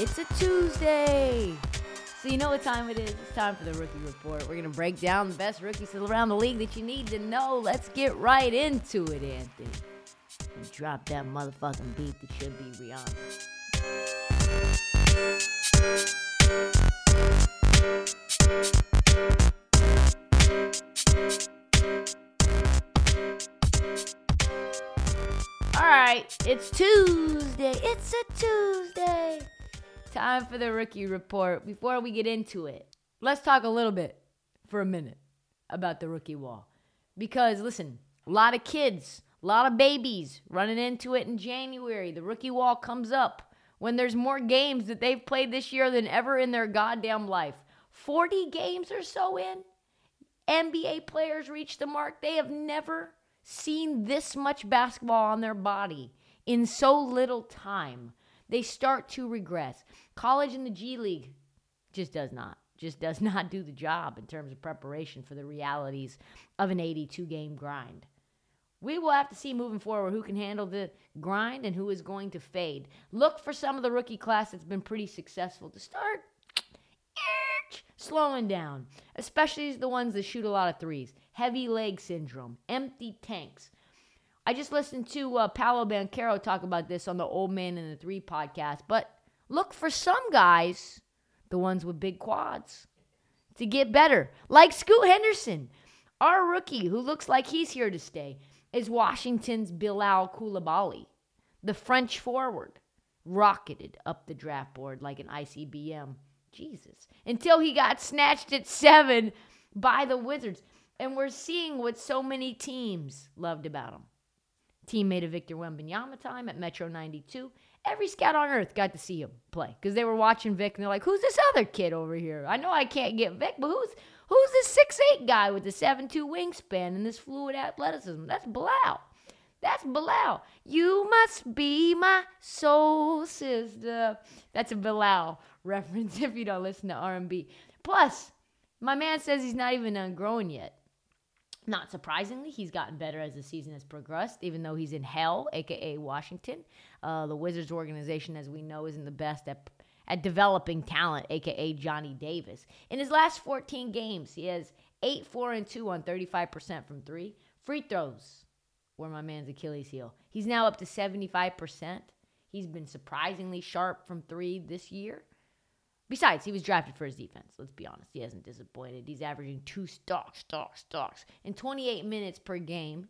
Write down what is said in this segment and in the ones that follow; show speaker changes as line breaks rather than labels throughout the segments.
It's a Tuesday. So you know what time it is? It's time for the rookie report. We're gonna break down the best rookies around the league that you need to know. Let's get right into it, Anthony. And drop that motherfucking beat that should be Rihanna. All right, it's Tuesday. It's a Tuesday. Time for the rookie report. Before we get into it, let's talk a little bit for a minute about the rookie wall. Because listen, a lot of kids, a lot of babies running into it in January. The rookie wall comes up when there's more games that they've played this year than ever in their goddamn life. 40 games or so in. NBA players reach the mark. They have never seen this much basketball on their body in so little time. They start to regress. College and the G League just does not just does not do the job in terms of preparation for the realities of an 82 game grind. We will have to see moving forward who can handle the grind and who is going to fade. Look for some of the rookie class that's been pretty successful to start slowing down, especially the ones that shoot a lot of threes. Heavy leg syndrome, empty tanks. I just listened to uh, Paolo Banchero talk about this on the Old Man and the Three podcast, but look for some guys, the ones with big quads, to get better. Like Scoot Henderson, our rookie who looks like he's here to stay, is Washington's Bilal Coulibaly, the French forward, rocketed up the draft board like an ICBM. Jesus. Until he got snatched at seven by the Wizards. And we're seeing what so many teams loved about him. Teammate of Victor Wembanyama time at Metro 92. Every scout on earth got to see him play because they were watching Vic and they're like, "Who's this other kid over here? I know I can't get Vic, but who's who's this six eight guy with the seven two wingspan and this fluid athleticism? That's Bilal. That's Bilal. You must be my soul sister. That's a Bilal reference if you don't listen to R&B. Plus, my man says he's not even done growing yet. Not surprisingly, he's gotten better as the season has progressed, even though he's in hell, aka Washington. Uh, the Wizards organization, as we know, isn't the best at, at developing talent, aka Johnny Davis. In his last 14 games, he has 8 4 and 2 on 35% from three. Free throws were my man's Achilles heel. He's now up to 75%. He's been surprisingly sharp from three this year. Besides, he was drafted for his defense. Let's be honest. He hasn't disappointed. He's averaging two stocks, stocks, stocks in 28 minutes per game.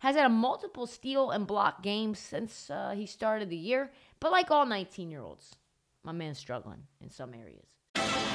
has had a multiple steal and block games since uh, he started the year. But like all 19 year olds, my man's struggling in some areas.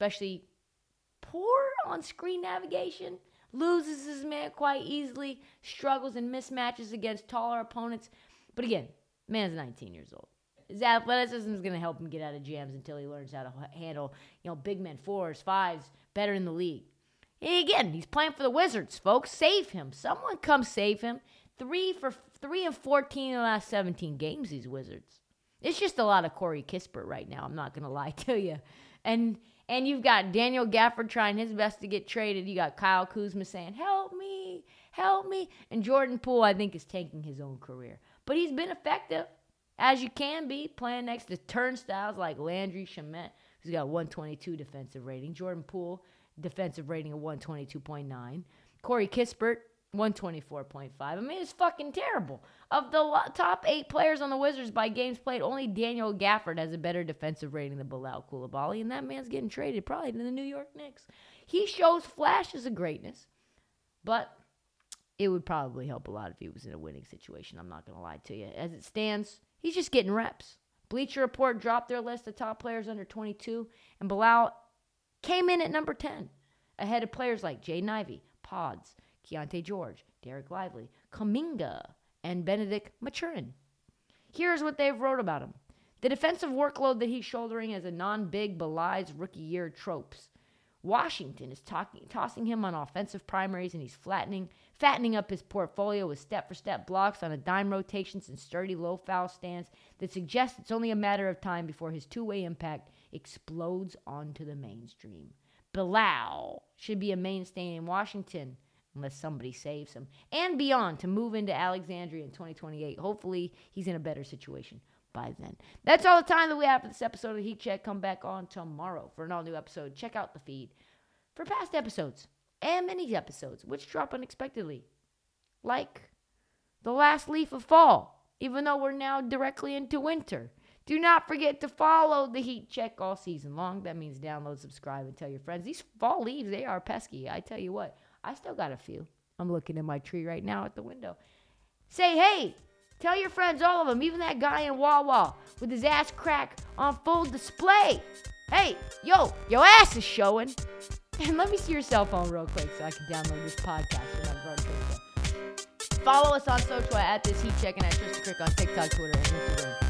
especially poor on screen navigation, loses his man quite easily, struggles in mismatches against taller opponents. But again, man's 19 years old. His athleticism is going to help him get out of jams until he learns how to handle, you know, big men, fours, fives, better in the league. And again, he's playing for the Wizards, folks. Save him. Someone come save him. Three for three and 14 in the last 17 games, these Wizards. It's just a lot of Corey Kispert right now. I'm not going to lie to you. And and you've got Daniel Gafford trying his best to get traded. You got Kyle Kuzma saying, Help me, help me. And Jordan Poole, I think, is tanking his own career. But he's been effective, as you can be, playing next to turnstiles like Landry Shamet, who's got 122 defensive rating. Jordan Poole, defensive rating of 122.9. Corey Kispert, 124.5. I mean, it's fucking terrible. Of the top eight players on the Wizards by games played, only Daniel Gafford has a better defensive rating than Bilal Coulibaly, and that man's getting traded probably to the New York Knicks. He shows flashes of greatness, but it would probably help a lot if he was in a winning situation. I'm not going to lie to you. As it stands, he's just getting reps. Bleacher Report dropped their list of top players under 22, and Bilal came in at number 10, ahead of players like Jaden Ivey, Pods, Keyonte George, Dereck Lively, Kuminga, and Bennedict Mathurin. Here's what they've wrote about him. The defensive workload that he's shouldering as a non-big belies rookie year tropes. Washington is talking, tossing him on offensive primaries, and he's flattening, fattening up his portfolio with step-for-step blocks on a dime rotations and sturdy low foul stance that suggests it's only a matter of time before his two-way impact explodes onto the mainstream. Bilal should be a mainstay in Washington unless somebody saves him, and beyond to move into Alexandria in 2028. Hopefully, he's in a better situation by then. That's all the time that we have for this episode of Heat Check. Come back on tomorrow for an all new episode. Check out the feed for past episodes and mini episodes, which drop unexpectedly, like the last leaf of fall, even though we're now directly into winter. Do not forget to follow the Heat Check all season long. That means download, subscribe, and tell your friends. These fall leaves, they are pesky. I tell you what. I still got a few. I'm looking in my tree right now at the window. Say, hey, tell your friends, all of them, even that guy in Wawa with his ass crack on full display. Hey, yo, your ass is showing. And let me see your cell phone real quick so I can download this podcast when I'm broadcasting. Follow us on social at this heat check and at Tristan Crick on TikTok, Twitter, and Instagram.